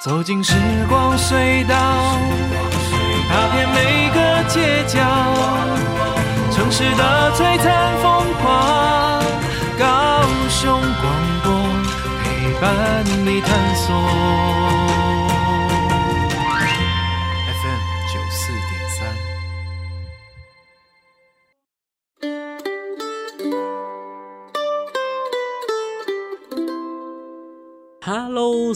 走进时光隧道，踏遍每个街角，城市的璀璨风光，高雄广播陪伴你探索。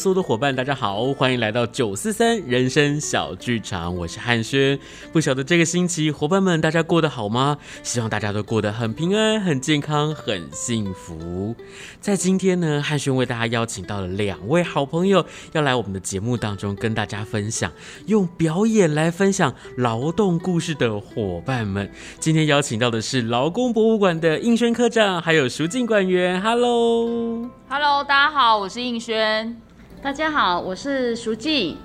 所有的伙伴，大家好，欢迎来到九四三人生小剧场，我是汉轩。不晓得这个星期伙伴们大家过得好吗？希望大家都过得很平安、很健康、很幸福。在今天呢，汉轩为大家邀请到了两位好朋友，要来我们的节目当中跟大家分享用表演来分享劳动故事的伙伴们。今天邀请到的是劳工博物馆的应轩科长，还有淑静馆员。Hello，Hello，大家好，我是应轩。大家好，我是淑静。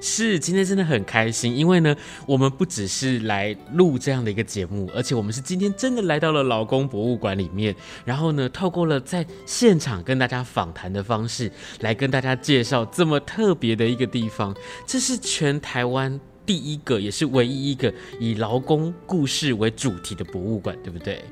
是，今天真的很开心，因为呢，我们不只是来录这样的一个节目，而且我们是今天真的来到了劳工博物馆里面，然后呢，透过了在现场跟大家访谈的方式，来跟大家介绍这么特别的一个地方。这是全台湾第一个，也是唯一一个以劳工故事为主题的博物馆，对不对？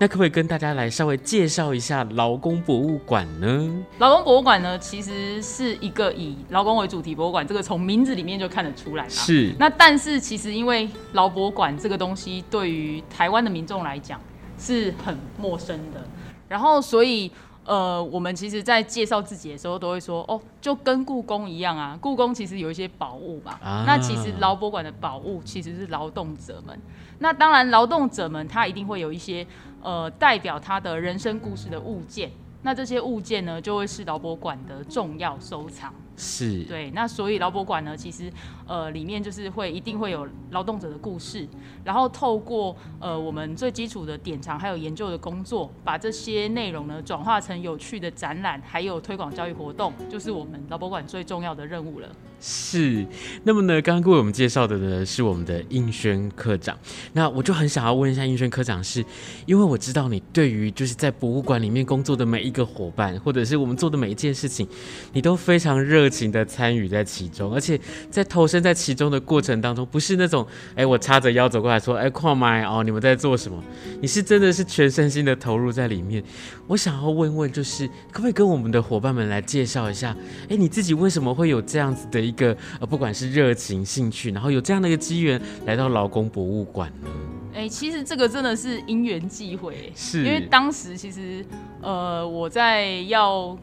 那可不可以跟大家来稍微介绍一下劳工博物馆呢？劳工博物馆呢，其实是一个以劳工为主题博物馆，这个从名字里面就看得出来了。是。那但是其实因为劳博馆这个东西对于台湾的民众来讲是很陌生的，然后所以呃，我们其实在介绍自己的时候都会说，哦，就跟故宫一样啊，故宫其实有一些宝物嘛。啊。那其实劳博馆的宝物其实是劳动者们。那当然，劳动者们他一定会有一些。呃，代表他的人生故事的物件，那这些物件呢，就会是劳博馆的重要收藏。是，对。那所以劳博馆呢，其实呃，里面就是会一定会有劳动者的故事，然后透过呃我们最基础的典藏还有研究的工作，把这些内容呢转化成有趣的展览，还有推广教育活动，就是我们劳博馆最重要的任务了。是，那么呢，刚刚为我们介绍的呢是我们的应轩科长。那我就很想要问一下应轩科长是，因为我知道你对于就是在博物馆里面工作的每一个伙伴，或者是我们做的每一件事情，你都非常热情的参与在其中，而且在投身在其中的过程当中，不是那种哎我叉着腰走过来说哎矿麦哦你们在做什么？你是真的是全身心的投入在里面。我想要问问，就是可不可以跟我们的伙伴们来介绍一下，哎你自己为什么会有这样子的？一个呃，不管是热情、兴趣，然后有这样的一个机缘来到劳工博物馆呢？哎、欸，其实这个真的是因缘际会，是因为当时其实呃，我在要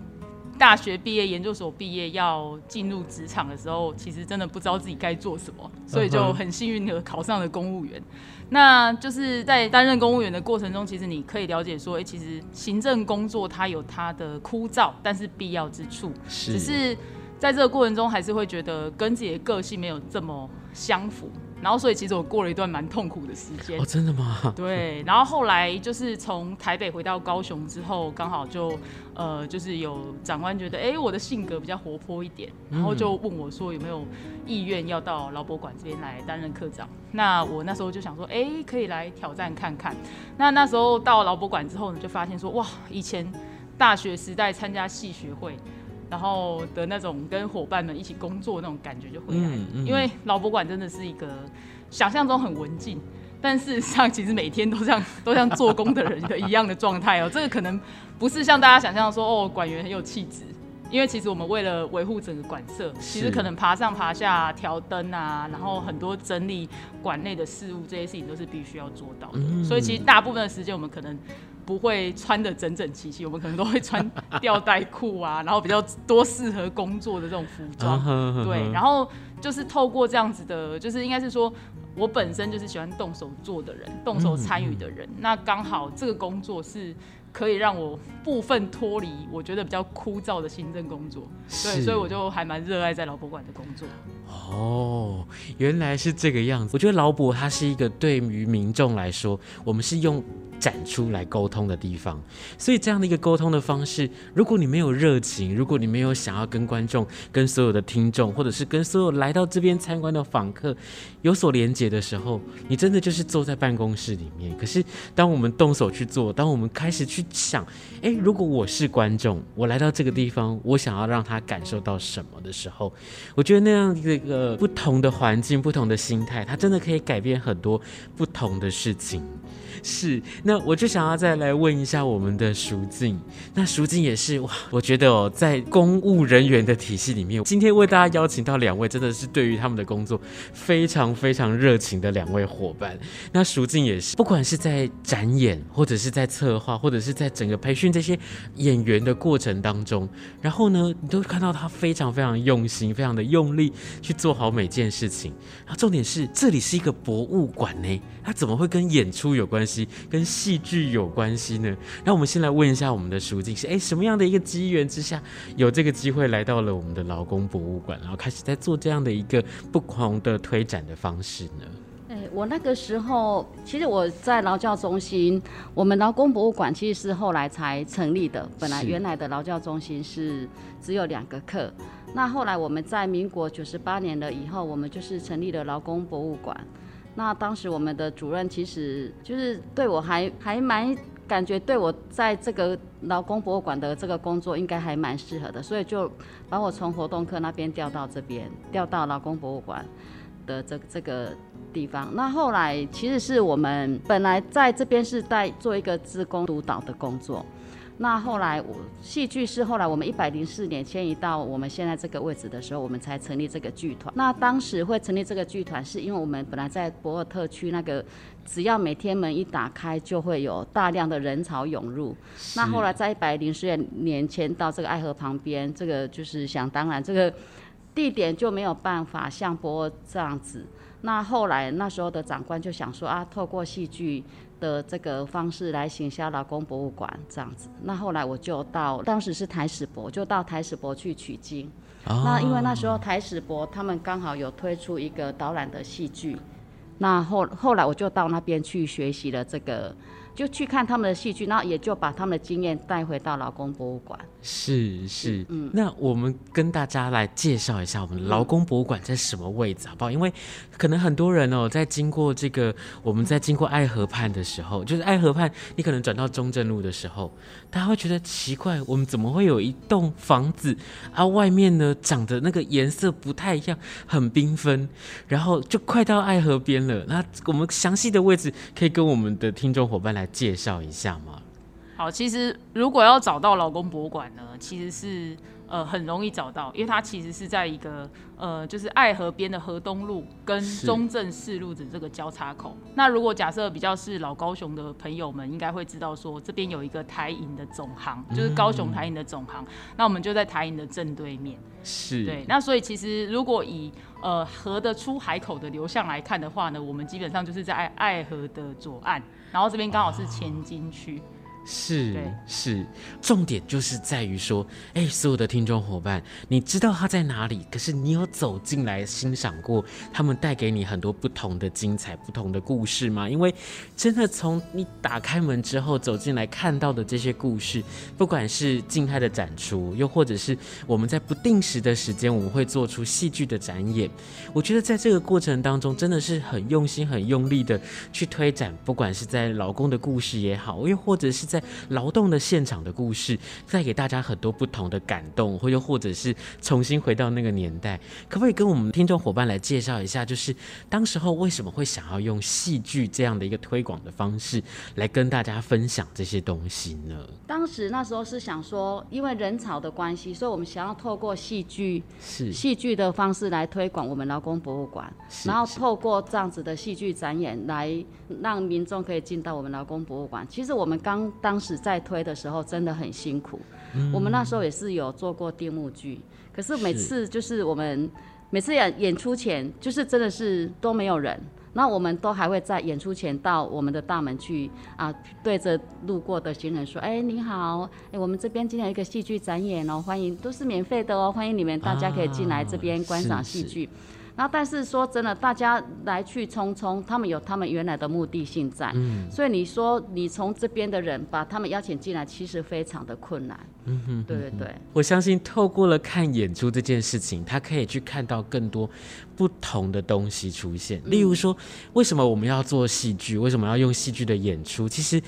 大学毕业、研究所毕业要进入职场的时候，其实真的不知道自己该做什么，所以就很幸运的考上了公务员。Uh-huh. 那就是在担任公务员的过程中，其实你可以了解说，哎、欸，其实行政工作它有它的枯燥，但是必要之处，是只是。在这个过程中，还是会觉得跟自己的个性没有这么相符，然后所以其实我过了一段蛮痛苦的时间。哦，真的吗？对，然后后来就是从台北回到高雄之后，刚好就呃就是有长官觉得，哎，我的性格比较活泼一点，然后就问我说有没有意愿要到劳博馆这边来担任科长。那我那时候就想说，哎，可以来挑战看看。那那时候到劳博馆之后呢，就发现说，哇，以前大学时代参加系学会。然后的那种跟伙伴们一起工作那种感觉就回来了，嗯嗯、因为老博馆真的是一个想象中很文静，但事实上其实每天都像 都像做工的人的一样的状态哦。这个可能不是像大家想象说哦，馆员很有气质，因为其实我们为了维护整个馆舍，其实可能爬上爬下、调灯啊，然后很多整理馆内的事物这些事情都是必须要做到的。嗯、所以其实大部分的时间我们可能。不会穿的整整齐齐，我们可能都会穿吊带裤啊，然后比较多适合工作的这种服装。对，然后就是透过这样子的，就是应该是说，我本身就是喜欢动手做的人，动手参与的人。那刚好这个工作是可以让我部分脱离我觉得比较枯燥的行政工作。对，所以我就还蛮热爱在劳博馆的工作。哦，原来是这个样子。我觉得劳博它是一个对于民众来说，我们是用。展出来沟通的地方，所以这样的一个沟通的方式，如果你没有热情，如果你没有想要跟观众、跟所有的听众，或者是跟所有来到这边参观的访客有所连接的时候，你真的就是坐在办公室里面。可是，当我们动手去做，当我们开始去想，诶，如果我是观众，我来到这个地方，我想要让他感受到什么的时候，我觉得那样的一个不同的环境、不同的心态，它真的可以改变很多不同的事情。是，那我就想要再来问一下我们的淑静。那淑静也是哇，我觉得哦，在公务人员的体系里面，今天为大家邀请到两位，真的是对于他们的工作非常非常热情的两位伙伴。那淑静也是，不管是在展演，或者是在策划，或者是在整个培训这些演员的过程当中，然后呢，你都会看到他非常非常用心，非常的用力去做好每件事情。然后重点是，这里是一个博物馆呢，它怎么会跟演出有关系？跟戏剧有关系呢？那我们先来问一下我们的淑静，是哎什么样的一个机缘之下，有这个机会来到了我们的劳工博物馆，然后开始在做这样的一个不同的推展的方式呢？哎，我那个时候其实我在劳教中心，我们劳工博物馆其实是后来才成立的，本来原来的劳教中心是只有两个课，那后来我们在民国九十八年了以后，我们就是成立了劳工博物馆。那当时我们的主任其实就是对我还还蛮感觉对我在这个劳工博物馆的这个工作应该还蛮适合的，所以就把我从活动科那边调到这边，调到劳工博物馆的这这个地方。那后来其实是我们本来在这边是在做一个志工督导的工作。那后来我戏剧是后来我们一百零四年迁移到我们现在这个位置的时候，我们才成立这个剧团。那当时会成立这个剧团，是因为我们本来在博尔特区那个，只要每天门一打开，就会有大量的人潮涌入。那后来在一百零四年迁到这个爱河旁边，这个就是想当然，这个地点就没有办法像驳二这样子。那后来那时候的长官就想说啊，透过戏剧。的这个方式来行销劳工博物馆这样子，那后来我就到，当时是台史博，就到台史博去取经。Oh. 那因为那时候台史博他们刚好有推出一个导览的戏剧，那后后来我就到那边去学习了这个。就去看他们的戏剧，然后也就把他们的经验带回到劳工博物馆。是是，嗯，那我们跟大家来介绍一下我们劳工博物馆在什么位置，好不好？因为可能很多人哦，在经过这个，我们在经过爱河畔的时候，就是爱河畔，你可能转到中正路的时候，大家会觉得奇怪，我们怎么会有一栋房子啊？外面呢长得那个颜色不太一样，很缤纷，然后就快到爱河边了。那我们详细的位置可以跟我们的听众伙伴来。介绍一下吗？好，其实如果要找到劳工博物馆呢，其实是呃很容易找到，因为它其实是在一个呃就是爱河边的河东路跟中正四路的这个交叉口。那如果假设比较是老高雄的朋友们，应该会知道说这边有一个台银的总行，就是高雄台银的总行。嗯、那我们就在台银的正对面。是。对。那所以其实如果以呃河的出海口的流向来看的话呢，我们基本上就是在爱爱河的左岸。然后这边刚好是前进区。哦是是，重点就是在于说，哎，所有的听众伙伴，你知道他在哪里？可是你有走进来欣赏过他们带给你很多不同的精彩、不同的故事吗？因为真的从你打开门之后走进来看到的这些故事，不管是静态的展出，又或者是我们在不定时的时间，我们会做出戏剧的展演。我觉得在这个过程当中，真的是很用心、很用力的去推展，不管是在老公的故事也好，又或者是在在劳动的现场的故事，带给大家很多不同的感动，或又或者是重新回到那个年代，可不可以跟我们听众伙伴来介绍一下，就是当时候为什么会想要用戏剧这样的一个推广的方式来跟大家分享这些东西呢？当时那时候是想说，因为人潮的关系，所以我们想要透过戏剧是戏剧的方式来推广我们劳工博物馆，然后透过这样子的戏剧展演来让民众可以进到我们劳工博物馆。其实我们刚当时在推的时候真的很辛苦，嗯、我们那时候也是有做过定目剧，可是每次就是我们每次演演出前，就是真的是都没有人，那我们都还会在演出前到我们的大门去啊，对着路过的行人说：“哎，你好，哎，我们这边今天有一个戏剧展演哦，欢迎，都是免费的哦，欢迎你们大家可以进来这边观赏戏剧。”然后，但是说真的，大家来去匆匆，他们有他们原来的目的性在，嗯，所以你说你从这边的人把他们邀请进来，其实非常的困难。嗯哼，对对对。我相信透过了看演出这件事情，他可以去看到更多不同的东西出现。例如说，为什么我们要做戏剧？为什么要用戏剧的演出？其实。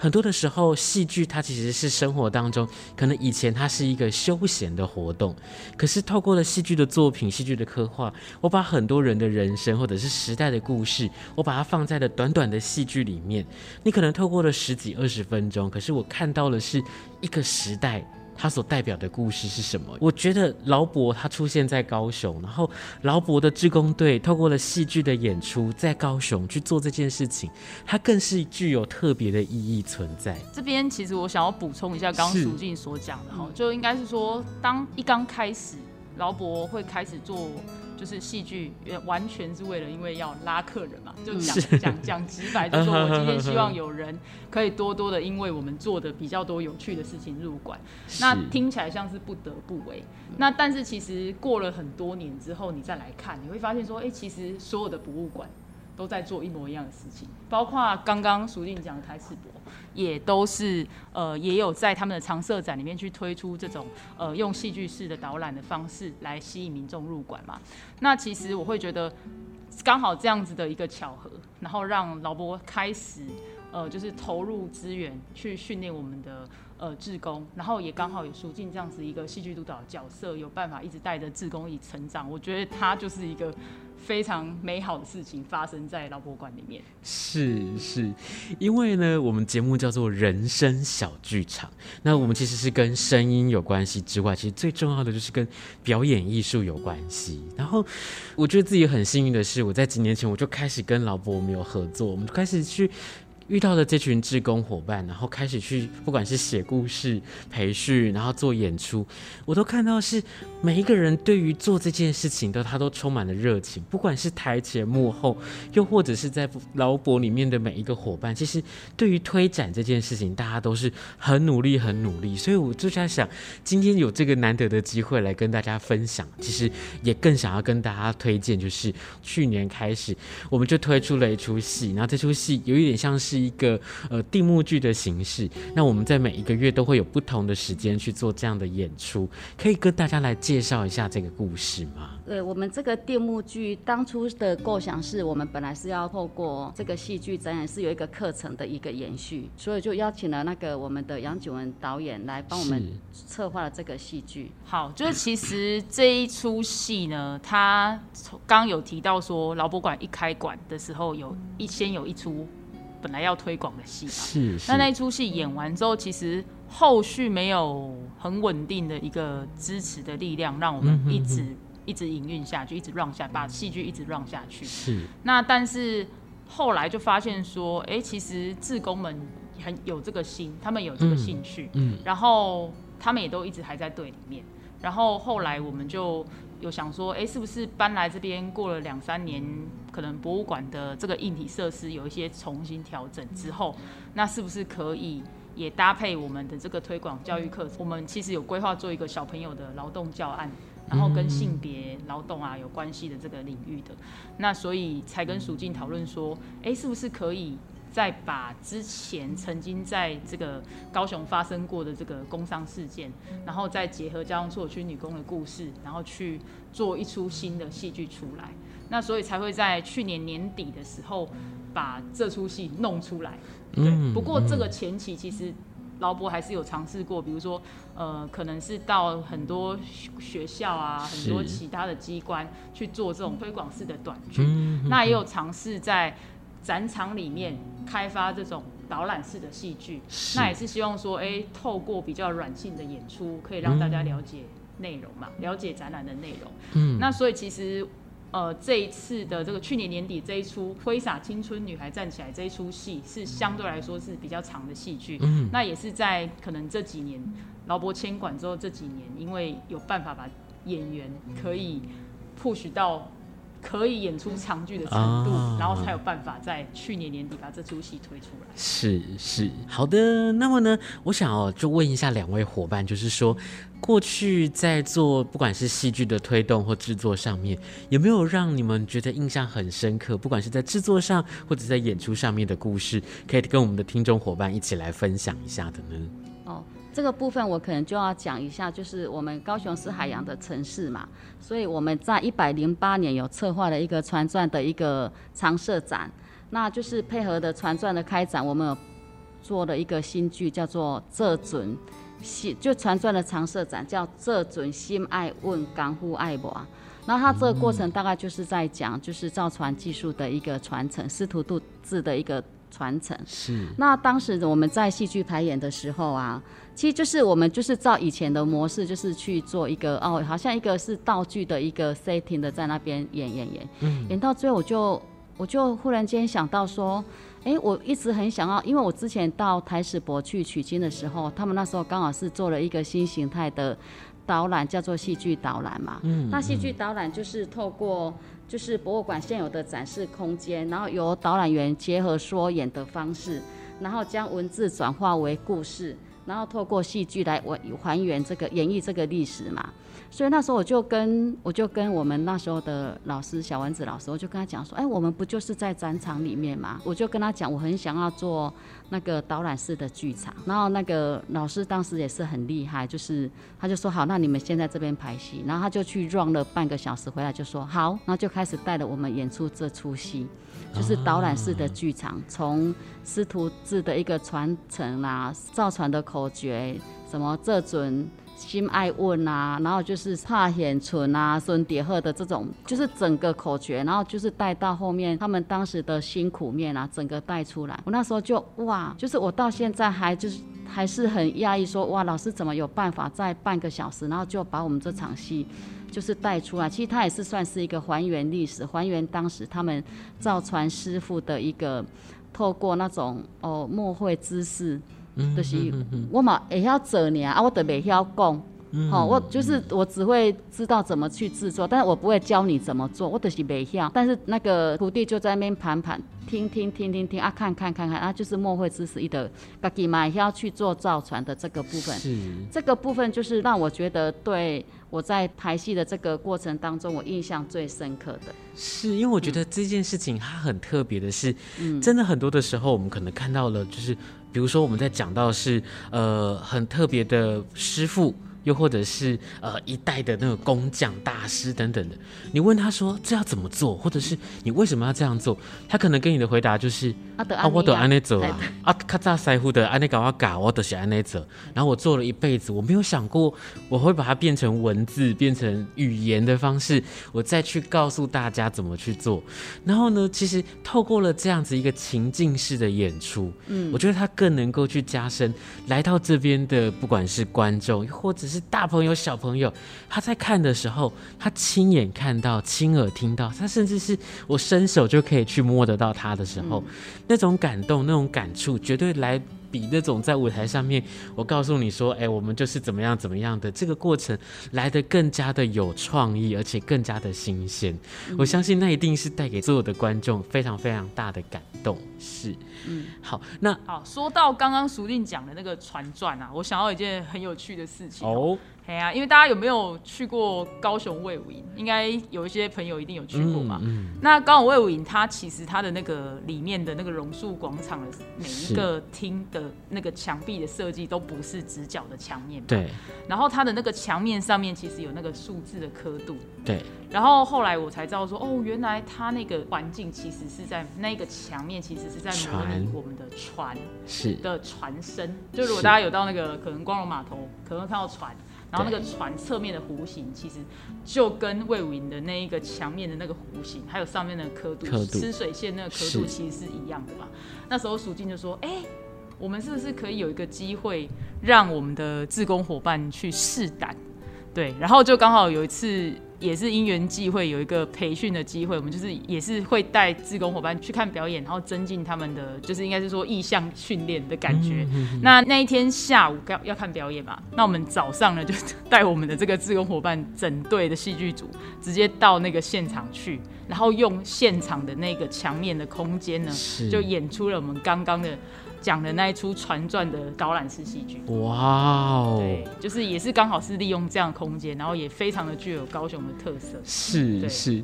很多的时候，戏剧它其实是生活当中，可能以前它是一个休闲的活动，可是透过了戏剧的作品、戏剧的刻画，我把很多人的人生或者是时代的故事，我把它放在了短短的戏剧里面。你可能透过了十几二十分钟，可是我看到的是一个时代。他所代表的故事是什么？我觉得劳勃他出现在高雄，然后劳勃的志工队透过了戏剧的演出，在高雄去做这件事情，它更是具有特别的意义存在。这边其实我想要补充一下，刚刚苏静所讲的哈，就应该是说，当一刚开始，劳勃会开始做。就是戏剧，完全是为了因为要拉客人嘛，就讲讲讲直白，就说我今天希望 有人可以多多的，因为我们做的比较多有趣的事情入馆，那听起来像是不得不为，那但是其实过了很多年之后，你再来看，你会发现说，哎、欸，其实所有的博物馆都在做一模一样的事情，包括刚刚淑静讲的台式博。也都是呃，也有在他们的常设展里面去推出这种呃，用戏剧式的导览的方式来吸引民众入馆嘛。那其实我会觉得刚好这样子的一个巧合，然后让劳勃开始呃，就是投入资源去训练我们的呃志工，然后也刚好有淑静这样子一个戏剧督导的角色，有办法一直带着志工一起成长。我觉得他就是一个。非常美好的事情发生在劳勃馆里面。是是，因为呢，我们节目叫做人生小剧场。那我们其实是跟声音有关系之外，其实最重要的就是跟表演艺术有关系。然后，我觉得自己很幸运的是，我在几年前我就开始跟劳勃我们有合作，我们就开始去。遇到了这群志工伙伴，然后开始去，不管是写故事、培训，然后做演出，我都看到是每一个人对于做这件事情的，他都充满了热情。不管是台前幕后，又或者是在劳勃里面的每一个伙伴，其实对于推展这件事情，大家都是很努力、很努力。所以我就在想，今天有这个难得的机会来跟大家分享，其实也更想要跟大家推荐，就是去年开始，我们就推出了一出戏，然后这出戏有一点像是。一个呃定目剧的形式，那我们在每一个月都会有不同的时间去做这样的演出，可以跟大家来介绍一下这个故事吗？对，我们这个定目剧当初的构想是我们本来是要透过这个戏剧展演是有一个课程的一个延续，所以就邀请了那个我们的杨景文导演来帮我们策划了这个戏剧。好，就是其实这一出戏呢，他刚有提到说劳博馆一开馆的时候有一先有一出。本来要推广的戏嘛，是，是。那那一出戏演完之后，其实后续没有很稳定的一个支持的力量，让我们一直、一直营运下去，一直 run 下，把戏剧一直 run 下去。是。那但是后来就发现说，哎、欸，其实志工们很有这个心，他们有这个兴趣，嗯，嗯然后他们也都一直还在队里面。然后后来我们就。有想说，哎，是不是搬来这边过了两三年，可能博物馆的这个硬体设施有一些重新调整之后，那是不是可以也搭配我们的这个推广教育课程？我们其实有规划做一个小朋友的劳动教案，然后跟性别劳动啊有关系的这个领域的，那所以才跟淑静讨论说，哎，是不是可以？再把之前曾经在这个高雄发生过的这个工伤事件，然后再结合交通处区女工的故事，然后去做一出新的戏剧出来。那所以才会在去年年底的时候把这出戏弄出来。对，不过这个前期其实劳勃还是有尝试过，比如说呃，可能是到很多学校啊，很多其他的机关去做这种推广式的短剧。那也有尝试在。展场里面开发这种导览式的戏剧，那也是希望说，哎、欸，透过比较软性的演出，可以让大家了解内容嘛，了解展览的内容。嗯，那所以其实，呃，这一次的这个去年年底这一出《挥洒青春女孩站起来》这一出戏，是相对来说是比较长的戏剧。嗯，那也是在可能这几年劳勃迁馆之后这几年，因为有办法把演员可以 push 到。可以演出长剧的程度，哦、然后才有办法在去年年底把这出戏推出来。是是，好的。那么呢，我想哦，就问一下两位伙伴，就是说，过去在做不管是戏剧的推动或制作上面，有没有让你们觉得印象很深刻？不管是在制作上或者在演出上面的故事，可以跟我们的听众伙伴一起来分享一下的呢？这个部分我可能就要讲一下，就是我们高雄是海洋的城市嘛，所以我们在一百零八年有策划了一个船传的一个常设展，那就是配合的船传的开展，我们有做了一个新剧，叫做《这准新》，就船传的常设展叫《这准心爱问港呼爱我》，然后它这个过程大概就是在讲，就是造船技术的一个传承，师徒度制的一个传承。是。那当时我们在戏剧排演的时候啊。其实就是我们就是照以前的模式，就是去做一个哦，好像一个是道具的一个 setting 的在那边演演演，嗯，演到最后我就我就忽然间想到说，哎，我一直很想要，因为我之前到台史博去取经的时候，他们那时候刚好是做了一个新形态的导览，叫做戏剧导览嘛，嗯，那戏剧导览就是透过就是博物馆现有的展示空间，然后由导览员结合说演的方式，然后将文字转化为故事。然后透过戏剧来还还原这个演绎这个历史嘛，所以那时候我就跟我就跟我们那时候的老师小丸子老师，我就跟他讲说，哎，我们不就是在展场里面嘛？我就跟他讲，我很想要做那个导览式的剧场。然后那个老师当时也是很厉害，就是他就说好，那你们先在这边排戏，然后他就去 run 了半个小时，回来就说好，然后就开始带着我们演出这出戏。就是导览式的剧场，从师徒制的一个传承啊，造船的口口诀，什么这准心爱问啊，然后就是怕显存啊，孙蝶鹤的这种，就是整个口诀，然后就是带到后面他们当时的辛苦面啊，整个带出来。我那时候就哇，就是我到现在还就是还是很讶异，说哇，老师怎么有办法在半个小时，然后就把我们这场戏。就是带出来，其实他也是算是一个还原历史，还原当时他们造船师傅的一个透过那种哦墨绘知识，就是我嘛会晓做呢啊，我都没晓讲，好，我就是我只会知道怎么去制作，但是我不会教你怎么做，我都是没晓，但是那个徒弟就在那边盘盘。听听听听听啊，看看看看啊，就是莫会知识一的，自己嘛要去做造船的这个部分。是这个部分，就是让我觉得对我在排戏的这个过程当中，我印象最深刻的。是因为我觉得这件事情它很特别的是，嗯，真的很多的时候我们可能看到了，就是比如说我们在讲到是呃很特别的师傅。又或者是呃一代的那个工匠大师等等的，你问他说这要怎么做，或者是你为什么要这样做，他可能给你的回答就是啊，啊，我都安内走啊，啊，咔嚓塞乎的安内搞啊搞，我都是安内走。然后我做了一辈子，我没有想过我会把它变成文字，变成语言的方式，我再去告诉大家怎么去做。然后呢，其实透过了这样子一个情境式的演出，嗯，我觉得他更能够去加深来到这边的不管是观众，或者是大朋友、小朋友，他在看的时候，他亲眼看到、亲耳听到，他甚至是我伸手就可以去摸得到他的时候，嗯、那种感动、那种感触，绝对来比那种在舞台上面，我告诉你说，哎、欸，我们就是怎么样、怎么样的这个过程，来的更加的有创意，而且更加的新鲜。嗯、我相信那一定是带给所有的观众非常非常大的感动。是，嗯，好，那好，说到刚刚苏定讲的那个传传啊，我想到一件很有趣的事情哦。对啊，因为大家有没有去过高雄卫武营？应该有一些朋友一定有去过嘛。嗯嗯、那高雄卫武营，它其实它的那个里面的那个榕树广场的每一个厅的那个墙壁的设计都不是直角的墙面。对。然后它的那个墙面上面其实有那个数字的刻度。对。然后后来我才知道说，哦，原来它那个环境其实是在那个墙面，其实是在模拟我们的船是的船身。就如果大家有到那个可能光荣码头，可能会看到船。然后那个船侧面的弧形，其实就跟魏武营的那一个墙面的那个弧形，还有上面的刻度，吃水线那个刻度，其实是一样的嘛。那时候蜀静就说：“哎、欸，我们是不是可以有一个机会，让我们的志工伙伴去试胆？”对，然后就刚好有一次，也是因缘际会有一个培训的机会，我们就是也是会带志工伙伴去看表演，然后增进他们的就是应该是说意向训练的感觉。那那一天下午要要看表演嘛，那我们早上呢就 带我们的这个志工伙伴整队的戏剧组直接到那个现场去，然后用现场的那个墙面的空间呢，就演出了我们刚刚的。讲的那一出传传的导览式戏剧，哇哦，对，就是也是刚好是利用这样的空间，然后也非常的具有高雄的特色。是是，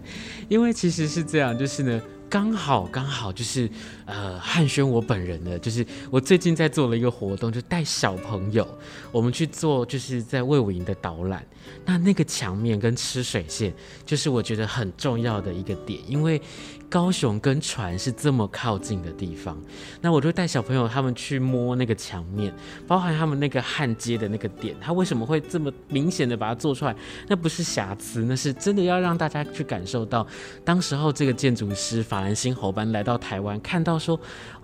因为其实是这样，就是呢，刚好刚好就是呃，汉轩我本人呢，就是我最近在做了一个活动，就带小朋友我们去做，就是在魏武营的导览。那那个墙面跟吃水线，就是我觉得很重要的一个点，因为。高雄跟船是这么靠近的地方，那我就带小朋友他们去摸那个墙面，包含他们那个焊接的那个点，他为什么会这么明显的把它做出来？那不是瑕疵，那是真的要让大家去感受到，当时候这个建筑师法兰辛侯班来到台湾，看到说。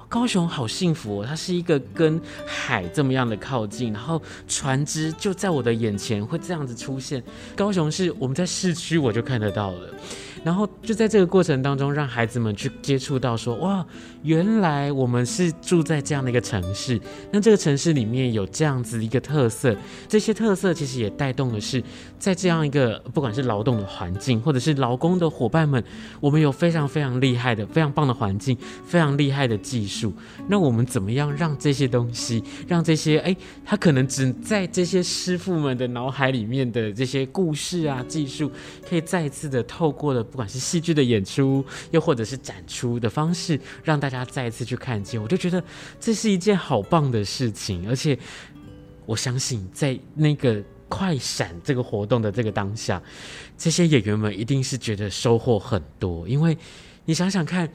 高雄好幸福哦，它是一个跟海这么样的靠近，然后船只就在我的眼前会这样子出现。高雄是我们在市区我就看得到了，然后就在这个过程当中，让孩子们去接触到说，哇，原来我们是住在这样的一个城市，那这个城市里面有这样子一个特色，这些特色其实也带动的是在这样一个不管是劳动的环境，或者是劳工的伙伴们，我们有非常非常厉害的、非常棒的环境，非常厉害的技术。那我们怎么样让这些东西，让这些哎，他可能只在这些师傅们的脑海里面的这些故事啊、技术，可以再次的透过了不管是戏剧的演出，又或者是展出的方式，让大大家再一次去看见。我就觉得这是一件好棒的事情，而且我相信在那个快闪这个活动的这个当下，这些演员们一定是觉得收获很多，因为你想想看。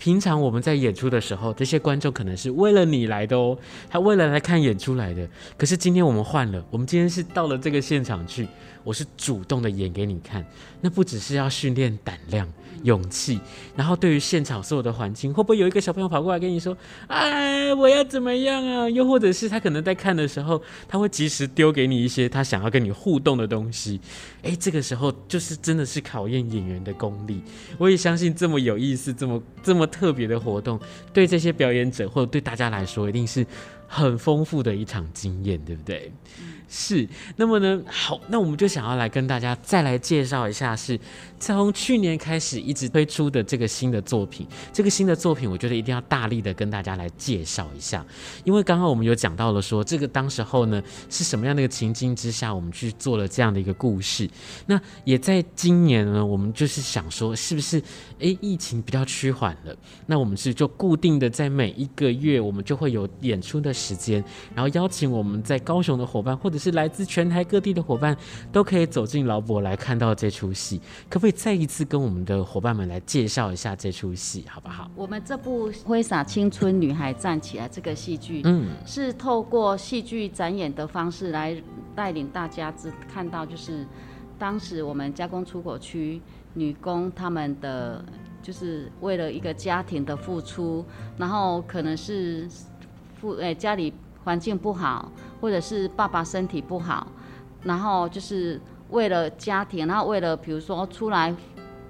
平常我们在演出的时候，这些观众可能是为了你来的哦，他为了来看演出来的。可是今天我们换了，我们今天是到了这个现场去，我是主动的演给你看。那不只是要训练胆量。勇气，然后对于现场所有的环境，会不会有一个小朋友跑过来跟你说：“哎，我要怎么样啊？”又或者是他可能在看的时候，他会及时丢给你一些他想要跟你互动的东西。哎，这个时候就是真的是考验演员的功力。我也相信这么有意思、这么这么特别的活动，对这些表演者或者对大家来说，一定是很丰富的一场经验，对不对？是，那么呢，好，那我们就想要来跟大家再来介绍一下，是从去年开始一直推出的这个新的作品。这个新的作品，我觉得一定要大力的跟大家来介绍一下，因为刚刚我们有讲到了说，这个当时候呢是什么样的一个情境之下，我们去做了这样的一个故事。那也在今年呢，我们就是想说，是不是诶，疫情比较趋缓了，那我们是就固定的在每一个月，我们就会有演出的时间，然后邀请我们在高雄的伙伴或者是来自全台各地的伙伴都可以走进劳博来看到这出戏，可不可以再一次跟我们的伙伴们来介绍一下这出戏，好不好？我们这部《挥洒青春，女孩站起来》这个戏剧，嗯，是透过戏剧展演的方式来带领大家只看到，就是当时我们加工出口区女工她们的，就是为了一个家庭的付出，然后可能是父诶家里。环境不好，或者是爸爸身体不好，然后就是为了家庭，然后为了比如说出来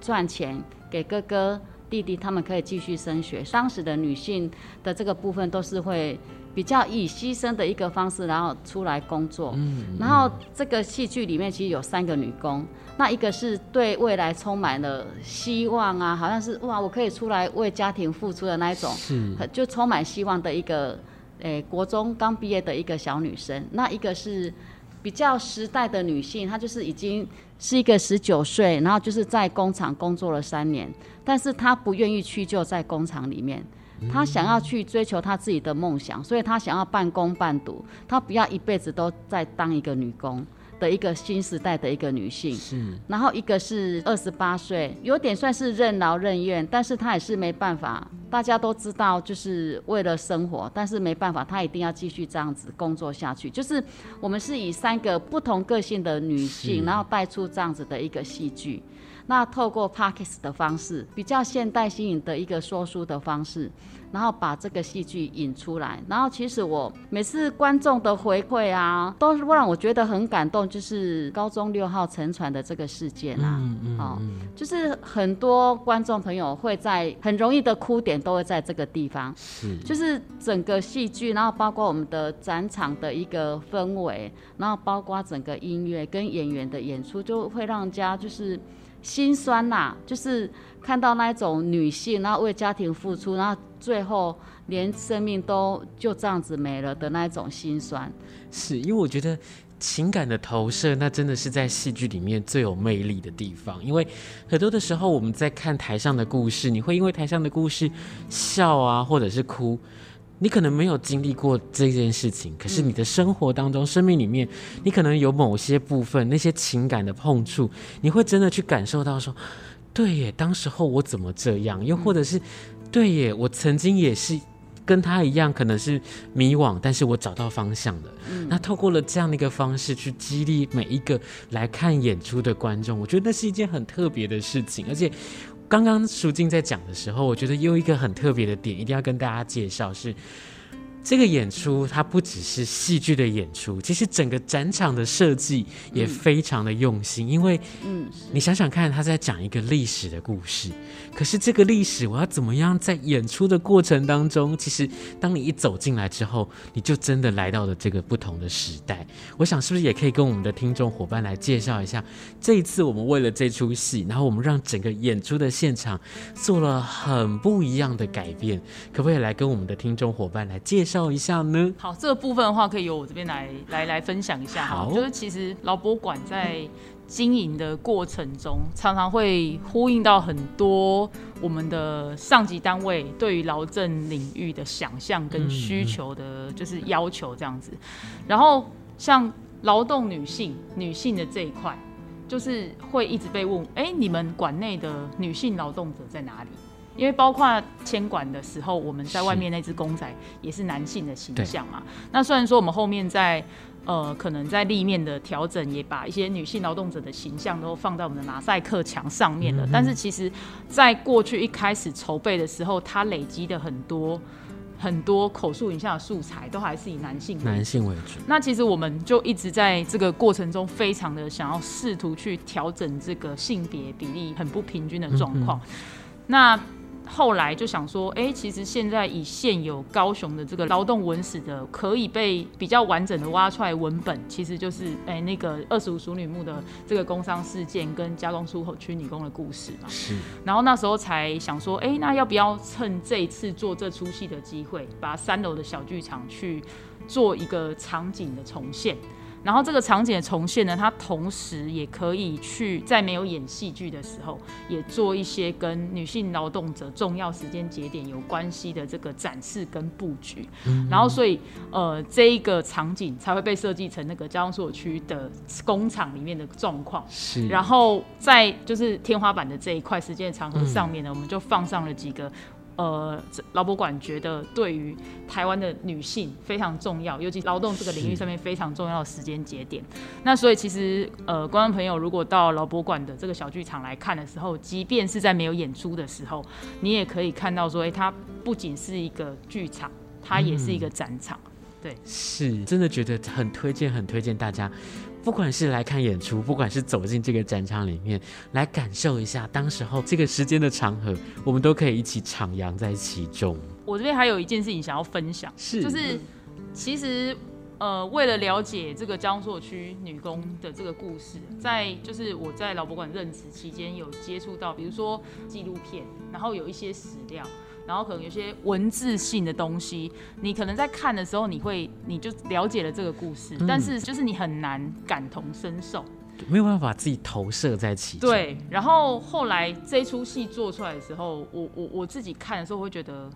赚钱给哥哥弟弟，他们可以继续升学。当时的女性的这个部分都是会比较以牺牲的一个方式，然后出来工作。嗯，嗯。然后这个戏剧里面其实有三个女工，那一个是对未来充满了希望啊，好像是哇，我可以出来为家庭付出的那一种，是就充满希望的一个。诶、欸，国中刚毕业的一个小女生，那一个是比较时代的女性，她就是已经是一个十九岁，然后就是在工厂工作了三年，但是她不愿意屈就在工厂里面，她想要去追求她自己的梦想，所以她想要半工半读，她不要一辈子都在当一个女工的一个新时代的一个女性。是，然后一个是二十八岁，有点算是任劳任怨，但是她也是没办法。大家都知道，就是为了生活，但是没办法，她一定要继续这样子工作下去。就是我们是以三个不同个性的女性，然后带出这样子的一个戏剧。那透过 Podcast 的方式，比较现代新颖的一个说书的方式，然后把这个戏剧引出来。然后其实我每次观众的回馈啊，都是让我觉得很感动。就是高中六号沉船的这个事件啊，嗯嗯，哦，就是很多观众朋友会在很容易的哭点都会在这个地方，是，就是整个戏剧，然后包括我们的展场的一个氛围，然后包括整个音乐跟演员的演出，就会让人家就是。心酸呐、就是看到那种女性，然后为家庭付出，然后最后连生命都就这样子没了的那一种心酸。是因为我觉得情感的投射，那真的是在戏剧里面最有魅力的地方。因为很多的时候我们在看台上的故事，你会因为台上的故事笑啊，或者是哭。你可能没有经历过这件事情，可是你的生活当中、嗯、生命里面，你可能有某些部分那些情感的碰触，你会真的去感受到说，对耶，当时候我怎么这样？又或者是，对耶，我曾经也是跟他一样，可能是迷惘，但是我找到方向了。嗯、那透过了这样的一个方式去激励每一个来看演出的观众，我觉得那是一件很特别的事情，而且。刚刚舒静在讲的时候，我觉得有一个很特别的点，一定要跟大家介绍是。这个演出它不只是戏剧的演出，其实整个展场的设计也非常的用心。嗯、因为，嗯，你想想看，他在讲一个历史的故事，可是这个历史我要怎么样在演出的过程当中，其实当你一走进来之后，你就真的来到了这个不同的时代。我想是不是也可以跟我们的听众伙伴来介绍一下，这一次我们为了这出戏，然后我们让整个演出的现场做了很不一样的改变，可不可以来跟我们的听众伙伴来介绍？一下呢？好，这个部分的话，可以由我这边来来来分享一下哈。好就是其实劳博馆在经营的过程中，常常会呼应到很多我们的上级单位对于劳政领域的想象跟需求的，就是要求这样子。然后像劳动女性女性的这一块，就是会一直被问：哎，你们馆内的女性劳动者在哪里？因为包括牵管的时候，我们在外面那只公仔也是男性的形象嘛。那虽然说我们后面在呃可能在立面的调整，也把一些女性劳动者的形象都放在我们的马赛克墙上面了。嗯、但是其实，在过去一开始筹备的时候，它累积的很多很多口述影像的素材，都还是以男性男性为主。那其实我们就一直在这个过程中，非常的想要试图去调整这个性别比例很不平均的状况。那后来就想说，哎、欸，其实现在以现有高雄的这个劳动文史的，可以被比较完整的挖出来文本，其实就是哎、欸、那个二十五熟女墓的这个工伤事件跟加工出口区女工的故事嘛。是。然后那时候才想说，哎、欸，那要不要趁这一次做这出戏的机会，把三楼的小剧场去做一个场景的重现？然后这个场景的重现呢，它同时也可以去在没有演戏剧的时候，也做一些跟女性劳动者重要时间节点有关系的这个展示跟布局。嗯嗯，然后所以呃，这一个场景才会被设计成那个交通所区的工厂里面的状况。是。然后在就是天花板的这一块时间的长河上面呢，嗯、我们就放上了几个。呃，劳博馆觉得对于台湾的女性非常重要，尤其劳动这个领域上面非常重要的时间节点。那所以其实呃，观众朋友如果到劳博馆的这个小剧场来看的时候，即便是在没有演出的时候，你也可以看到说，哎、它不仅是一个剧场，它也是一个展场。对，是真的觉得很推荐，很推荐大家。不管是来看演出，不管是走进这个展场里面来感受一下当时候这个时间的长河，我们都可以一起徜徉在其中。我这边还有一件事情想要分享，是就是其实呃，为了了解这个加工出口区女工的这个故事，在就是我在劳博馆任职期间有接触到，比如说纪录片，然后有一些史料。然后可能有些文字性的东西，你可能在看的时候，你会你就了解了这个故事，嗯、但是就是你很难感同身受，没有办法自己投射在其中。对，然后后来这出戏做出来的时候，我我我自己看的时候，会觉得，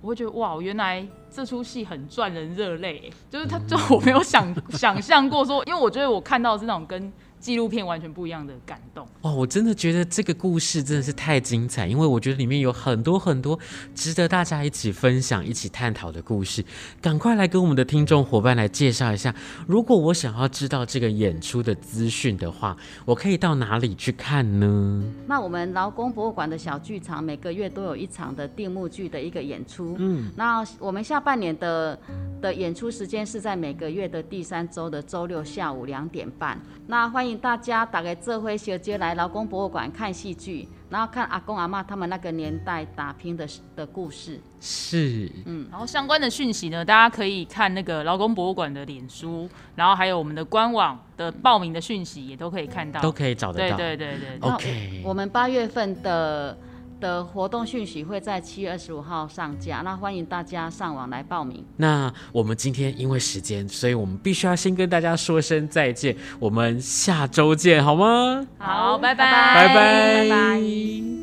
我会觉得哇，原来这出戏很赚人热泪，就是他，就 我没有想、嗯、想象过说，因为我觉得我看到的是那种跟。纪录片完全不一样的感动。哦，我真的觉得这个故事真的是太精彩，因为我觉得里面有很多很多值得大家一起分享、一起探讨的故事。赶快来跟我们的听众伙伴来介绍一下，如果我想要知道这个演出的资讯的话，我可以到哪里去看呢？那我们劳工博物馆的小剧场每个月都有一场的定目剧的一个演出。嗯，那我们下半年的的演出时间是在每个月的第三周的周六下午两点半。那欢迎大家打给这回小姐来劳工博物馆看戏剧，然后看阿公阿妈他们那个年代打拼的的故事。是，嗯，然后相关的讯息呢，大家可以看那个劳工博物馆的脸书，然后还有我们的官网的报名的讯息也都可以看到，都可以找得到。对对对对，OK。我们八月份的的活动讯息会在七月二十五号上架，那欢迎大家上网来报名。那我们今天因为时间，所以我们必须要先跟大家说声再见，我们下周见，好吗？好，拜拜，拜拜，拜拜。